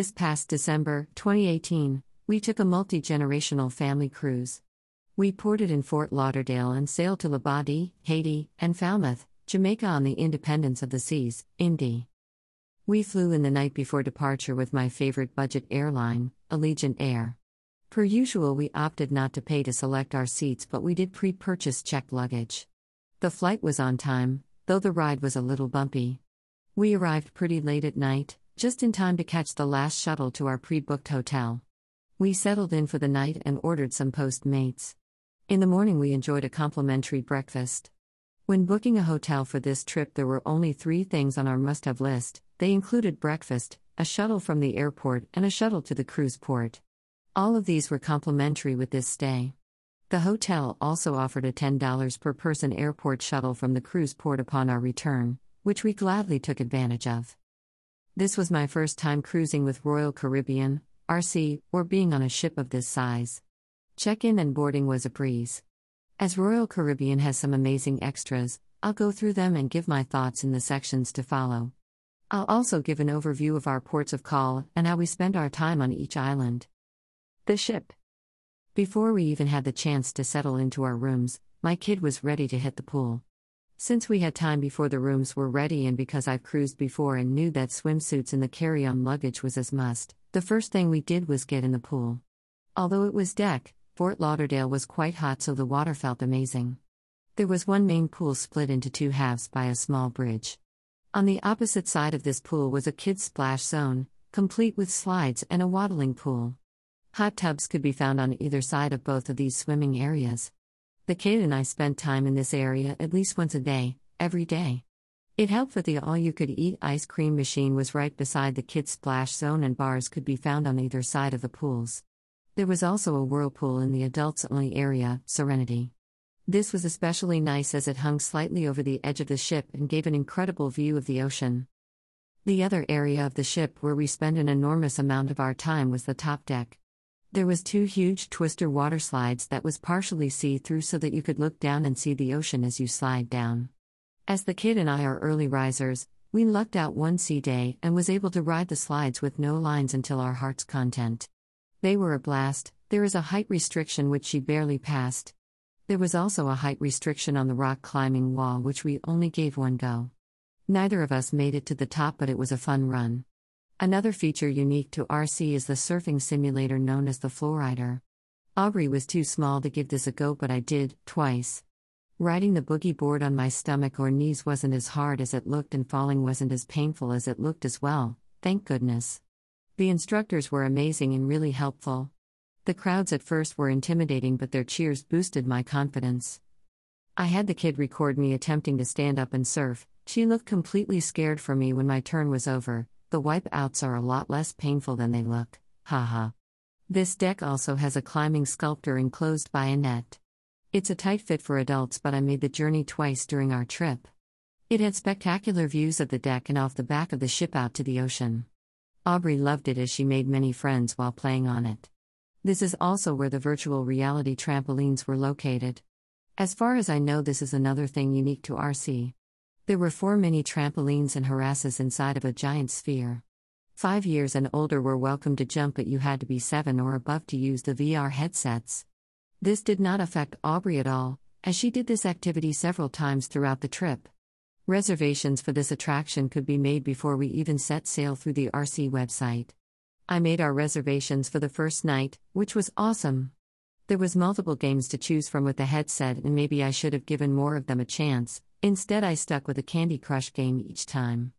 This past December, 2018, we took a multi generational family cruise. We ported in Fort Lauderdale and sailed to Labadee, Haiti, and Falmouth, Jamaica on the Independence of the Seas, Indy. We flew in the night before departure with my favorite budget airline, Allegiant Air. Per usual, we opted not to pay to select our seats, but we did pre purchase checked luggage. The flight was on time, though the ride was a little bumpy. We arrived pretty late at night, just in time to catch the last shuttle to our pre booked hotel. We settled in for the night and ordered some Postmates. In the morning, we enjoyed a complimentary breakfast. When booking a hotel for this trip, there were only three things on our must have list they included breakfast, a shuttle from the airport, and a shuttle to the cruise port. All of these were complimentary with this stay. The hotel also offered a $10 per person airport shuttle from the cruise port upon our return, which we gladly took advantage of. This was my first time cruising with Royal Caribbean, RC, or being on a ship of this size. Check in and boarding was a breeze. As Royal Caribbean has some amazing extras, I'll go through them and give my thoughts in the sections to follow. I'll also give an overview of our ports of call and how we spend our time on each island. The ship. Before we even had the chance to settle into our rooms, my kid was ready to hit the pool. Since we had time before the rooms were ready and because I've cruised before and knew that swimsuits in the carry on luggage was as must, the first thing we did was get in the pool. Although it was deck, Fort Lauderdale was quite hot, so the water felt amazing. There was one main pool split into two halves by a small bridge. On the opposite side of this pool was a kids' splash zone, complete with slides and a waddling pool. Hot tubs could be found on either side of both of these swimming areas. The kid and I spent time in this area at least once a day, every day. It helped that the all you could eat ice cream machine was right beside the kids' splash zone and bars could be found on either side of the pools. There was also a whirlpool in the adults only area, Serenity. This was especially nice as it hung slightly over the edge of the ship and gave an incredible view of the ocean. The other area of the ship where we spent an enormous amount of our time was the top deck. There was two huge twister water slides that was partially see-through so that you could look down and see the ocean as you slide down. As the kid and I are early risers, we lucked out one sea day and was able to ride the slides with no lines until our heart's content. They were a blast, there is a height restriction which she barely passed. There was also a height restriction on the rock climbing wall which we only gave one go. Neither of us made it to the top, but it was a fun run. Another feature unique to RC is the surfing simulator known as the Flowrider. Aubrey was too small to give this a go, but I did, twice. Riding the boogie board on my stomach or knees wasn't as hard as it looked, and falling wasn't as painful as it looked as well, thank goodness. The instructors were amazing and really helpful. The crowds at first were intimidating, but their cheers boosted my confidence. I had the kid record me attempting to stand up and surf. She looked completely scared for me when my turn was over. The wipeouts are a lot less painful than they look. Haha. This deck also has a climbing sculptor enclosed by a net. It's a tight fit for adults, but I made the journey twice during our trip. It had spectacular views of the deck and off the back of the ship out to the ocean. Aubrey loved it as she made many friends while playing on it. This is also where the virtual reality trampolines were located. As far as I know, this is another thing unique to RC. There were four mini trampolines and harasses inside of a giant sphere. Five years and older were welcome to jump, but you had to be seven or above to use the VR headsets. This did not affect Aubrey at all, as she did this activity several times throughout the trip. Reservations for this attraction could be made before we even set sail through the RC website. I made our reservations for the first night, which was awesome. There was multiple games to choose from with the headset and maybe I should have given more of them a chance. Instead, I stuck with a Candy Crush game each time.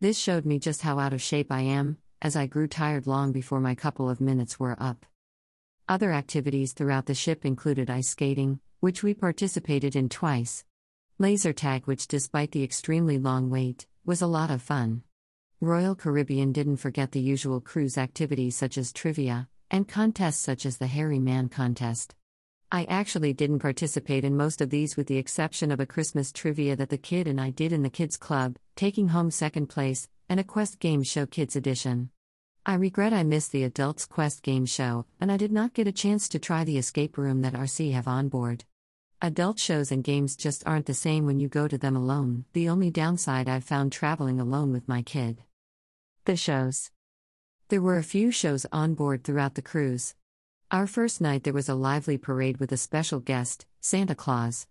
This showed me just how out of shape I am, as I grew tired long before my couple of minutes were up. Other activities throughout the ship included ice skating, which we participated in twice. Laser tag, which despite the extremely long wait, was a lot of fun. Royal Caribbean didn't forget the usual cruise activities such as trivia, and contests such as the Hairy Man contest. I actually didn't participate in most of these with the exception of a Christmas trivia that the kid and I did in the Kids Club, taking home second place, and a Quest Game Show Kids Edition. I regret I missed the Adults Quest Game Show, and I did not get a chance to try the escape room that RC have on board. Adult shows and games just aren't the same when you go to them alone, the only downside I've found traveling alone with my kid. The shows. There were a few shows on board throughout the cruise. Our first night, there was a lively parade with a special guest, Santa Claus.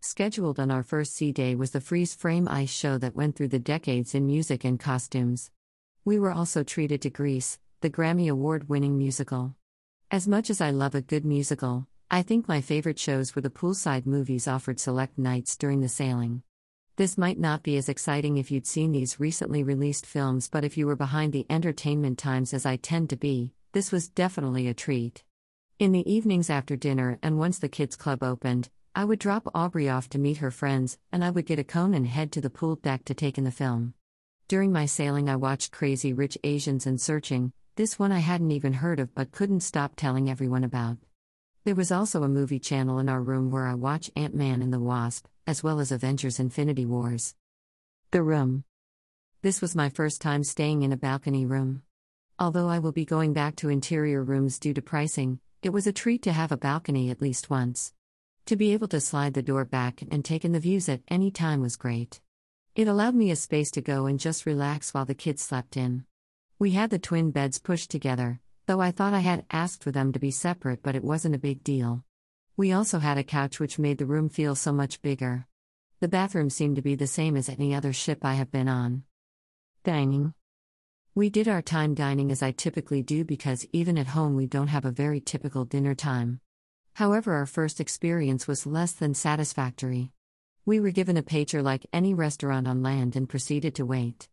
Scheduled on our first sea day was the freeze frame ice show that went through the decades in music and costumes. We were also treated to Grease, the Grammy Award winning musical. As much as I love a good musical, I think my favorite shows were the poolside movies offered select nights during the sailing. This might not be as exciting if you'd seen these recently released films, but if you were behind the entertainment times as I tend to be, this was definitely a treat. In the evenings after dinner and once the kids' club opened, I would drop Aubrey off to meet her friends, and I would get a cone and head to the pool deck to take in the film. During my sailing, I watched Crazy Rich Asians and Searching, this one I hadn't even heard of but couldn't stop telling everyone about. There was also a movie channel in our room where I watch Ant Man and the Wasp, as well as Avengers Infinity Wars. The room. This was my first time staying in a balcony room. Although I will be going back to interior rooms due to pricing, it was a treat to have a balcony at least once. To be able to slide the door back and take in the views at any time was great. It allowed me a space to go and just relax while the kids slept in. We had the twin beds pushed together, though I thought I had asked for them to be separate, but it wasn't a big deal. We also had a couch which made the room feel so much bigger. The bathroom seemed to be the same as any other ship I have been on. Dining. We did our time dining as I typically do because even at home we don't have a very typical dinner time. However, our first experience was less than satisfactory. We were given a pager like any restaurant on land and proceeded to wait.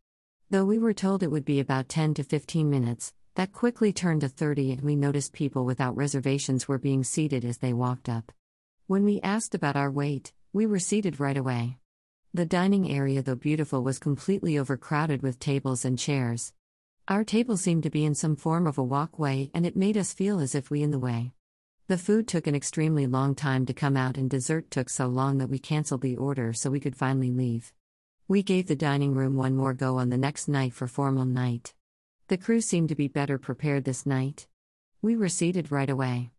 Though we were told it would be about 10 to 15 minutes, that quickly turned to 30, and we noticed people without reservations were being seated as they walked up. When we asked about our wait, we were seated right away. The dining area, though beautiful, was completely overcrowded with tables and chairs. Our table seemed to be in some form of a walkway, and it made us feel as if we in the way. The food took an extremely long time to come out, and dessert took so long that we canceled the order so we could finally leave. We gave the dining room one more go on the next night for formal night. The crew seemed to be better prepared this night. We were seated right away.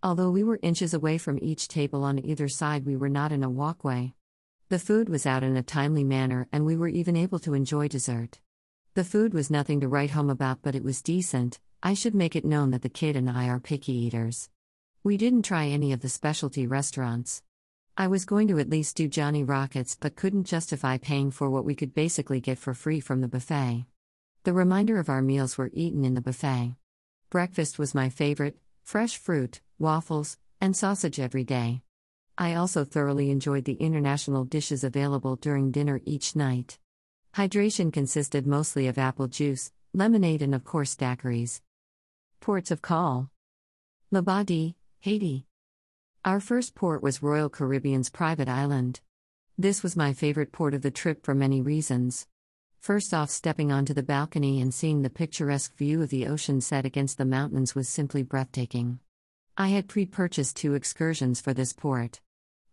Although we were inches away from each table on either side, we were not in a walkway. The food was out in a timely manner, and we were even able to enjoy dessert. The food was nothing to write home about, but it was decent. I should make it known that the kid and I are picky eaters. We didn't try any of the specialty restaurants. I was going to at least do Johnny Rockets, but couldn't justify paying for what we could basically get for free from the buffet. The remainder of our meals were eaten in the buffet. Breakfast was my favorite fresh fruit, waffles, and sausage every day. I also thoroughly enjoyed the international dishes available during dinner each night. Hydration consisted mostly of apple juice, lemonade, and of course daiquiris. Ports of call Labadee, Haiti. Our first port was Royal Caribbean's private island. This was my favorite port of the trip for many reasons. First off, stepping onto the balcony and seeing the picturesque view of the ocean set against the mountains was simply breathtaking. I had pre purchased two excursions for this port.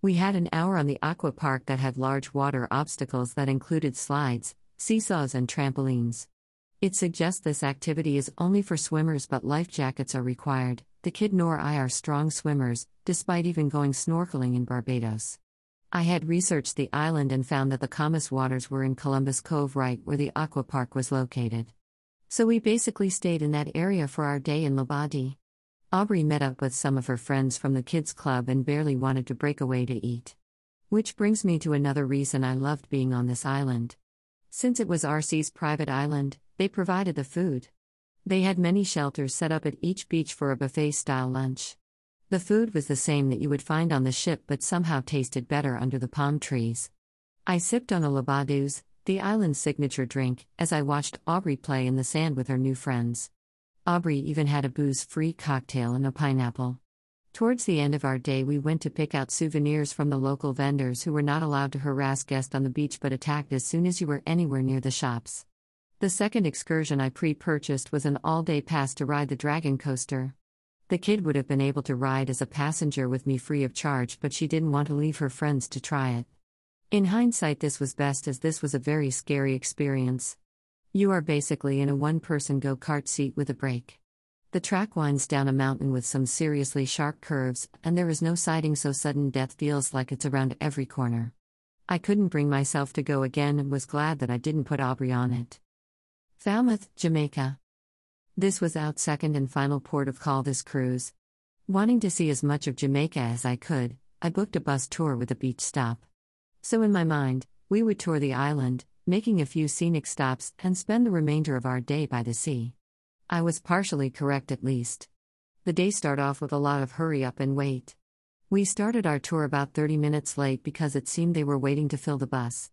We had an hour on the aqua park that had large water obstacles that included slides, seesaws, and trampolines. It suggests this activity is only for swimmers, but life jackets are required. The kid nor I are strong swimmers, despite even going snorkeling in Barbados. I had researched the island and found that the calmest waters were in Columbus Cove, right where the aqua park was located. So we basically stayed in that area for our day in Labadee. Aubrey met up with some of her friends from the kids' club and barely wanted to break away to eat. Which brings me to another reason I loved being on this island. Since it was RC's private island, they provided the food. They had many shelters set up at each beach for a buffet style lunch. The food was the same that you would find on the ship but somehow tasted better under the palm trees. I sipped on a Labadoozie, the island's signature drink, as I watched Aubrey play in the sand with her new friends. Aubrey even had a booze free cocktail and a pineapple. Towards the end of our day, we went to pick out souvenirs from the local vendors who were not allowed to harass guests on the beach but attacked as soon as you were anywhere near the shops. The second excursion I pre purchased was an all day pass to ride the Dragon Coaster. The kid would have been able to ride as a passenger with me free of charge, but she didn't want to leave her friends to try it. In hindsight, this was best as this was a very scary experience. You are basically in a one person go kart seat with a brake. The track winds down a mountain with some seriously sharp curves, and there is no siding, so sudden death feels like it's around every corner. I couldn't bring myself to go again and was glad that I didn't put Aubrey on it. Falmouth, Jamaica. This was our second and final port of call this cruise. Wanting to see as much of Jamaica as I could, I booked a bus tour with a beach stop. So, in my mind, we would tour the island, making a few scenic stops, and spend the remainder of our day by the sea. I was partially correct at least. The day started off with a lot of hurry up and wait. We started our tour about 30 minutes late because it seemed they were waiting to fill the bus.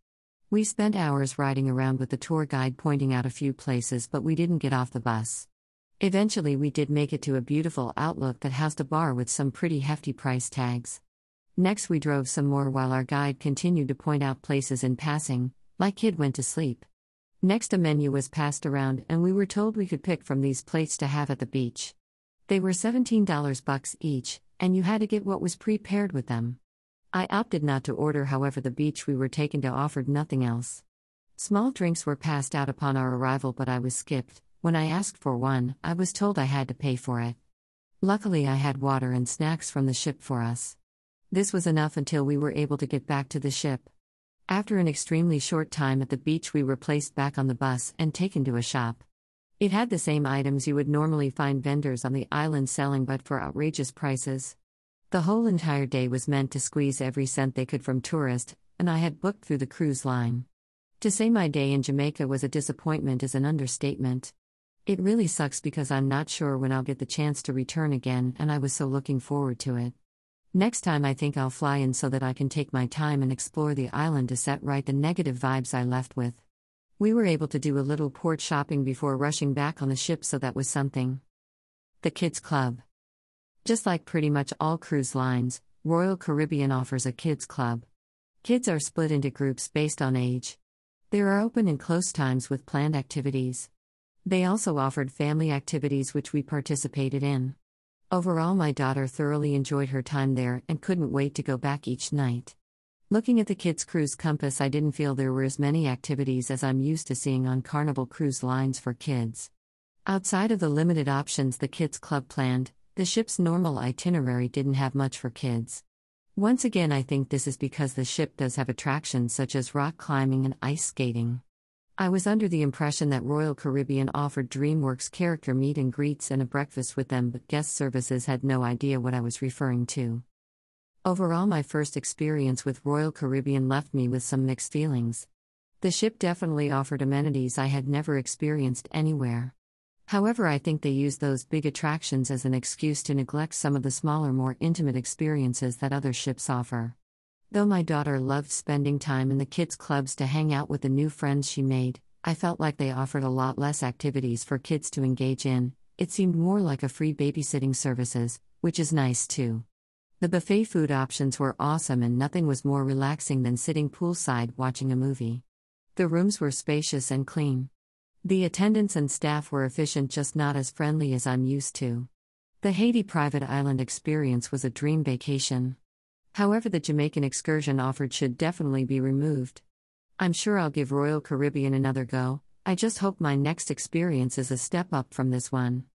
We spent hours riding around with the tour guide pointing out a few places, but we didn't get off the bus. Eventually, we did make it to a beautiful outlook that housed a bar with some pretty hefty price tags. Next, we drove some more while our guide continued to point out places in passing, like Kid went to sleep. Next, a menu was passed around, and we were told we could pick from these plates to have at the beach. They were $17 bucks each, and you had to get what was prepared with them. I opted not to order, however, the beach we were taken to offered nothing else. Small drinks were passed out upon our arrival, but I was skipped. When I asked for one, I was told I had to pay for it. Luckily, I had water and snacks from the ship for us. This was enough until we were able to get back to the ship. After an extremely short time at the beach, we were placed back on the bus and taken to a shop. It had the same items you would normally find vendors on the island selling, but for outrageous prices. The whole entire day was meant to squeeze every cent they could from tourists, and I had booked through the cruise line. To say my day in Jamaica was a disappointment is an understatement. It really sucks because I'm not sure when I'll get the chance to return again, and I was so looking forward to it. Next time, I think I'll fly in so that I can take my time and explore the island to set right the negative vibes I left with. We were able to do a little port shopping before rushing back on the ship, so that was something. The Kids Club. Just like pretty much all cruise lines, Royal Caribbean offers a kids club. Kids are split into groups based on age. There are open and close times with planned activities. They also offered family activities which we participated in. Overall, my daughter thoroughly enjoyed her time there and couldn't wait to go back each night. Looking at the kids' cruise compass, I didn't feel there were as many activities as I'm used to seeing on Carnival cruise lines for kids. Outside of the limited options the kids' club planned, the ship's normal itinerary didn't have much for kids. Once again, I think this is because the ship does have attractions such as rock climbing and ice skating. I was under the impression that Royal Caribbean offered DreamWorks character meet and greets and a breakfast with them, but guest services had no idea what I was referring to. Overall, my first experience with Royal Caribbean left me with some mixed feelings. The ship definitely offered amenities I had never experienced anywhere. However, I think they used those big attractions as an excuse to neglect some of the smaller, more intimate experiences that other ships offer. Though my daughter loved spending time in the kids' clubs to hang out with the new friends she made, I felt like they offered a lot less activities for kids to engage in. It seemed more like a free babysitting services, which is nice too. The buffet food options were awesome, and nothing was more relaxing than sitting poolside watching a movie. The rooms were spacious and clean. The attendants and staff were efficient, just not as friendly as I'm used to. The Haiti private island experience was a dream vacation. However, the Jamaican excursion offered should definitely be removed. I'm sure I'll give Royal Caribbean another go, I just hope my next experience is a step up from this one.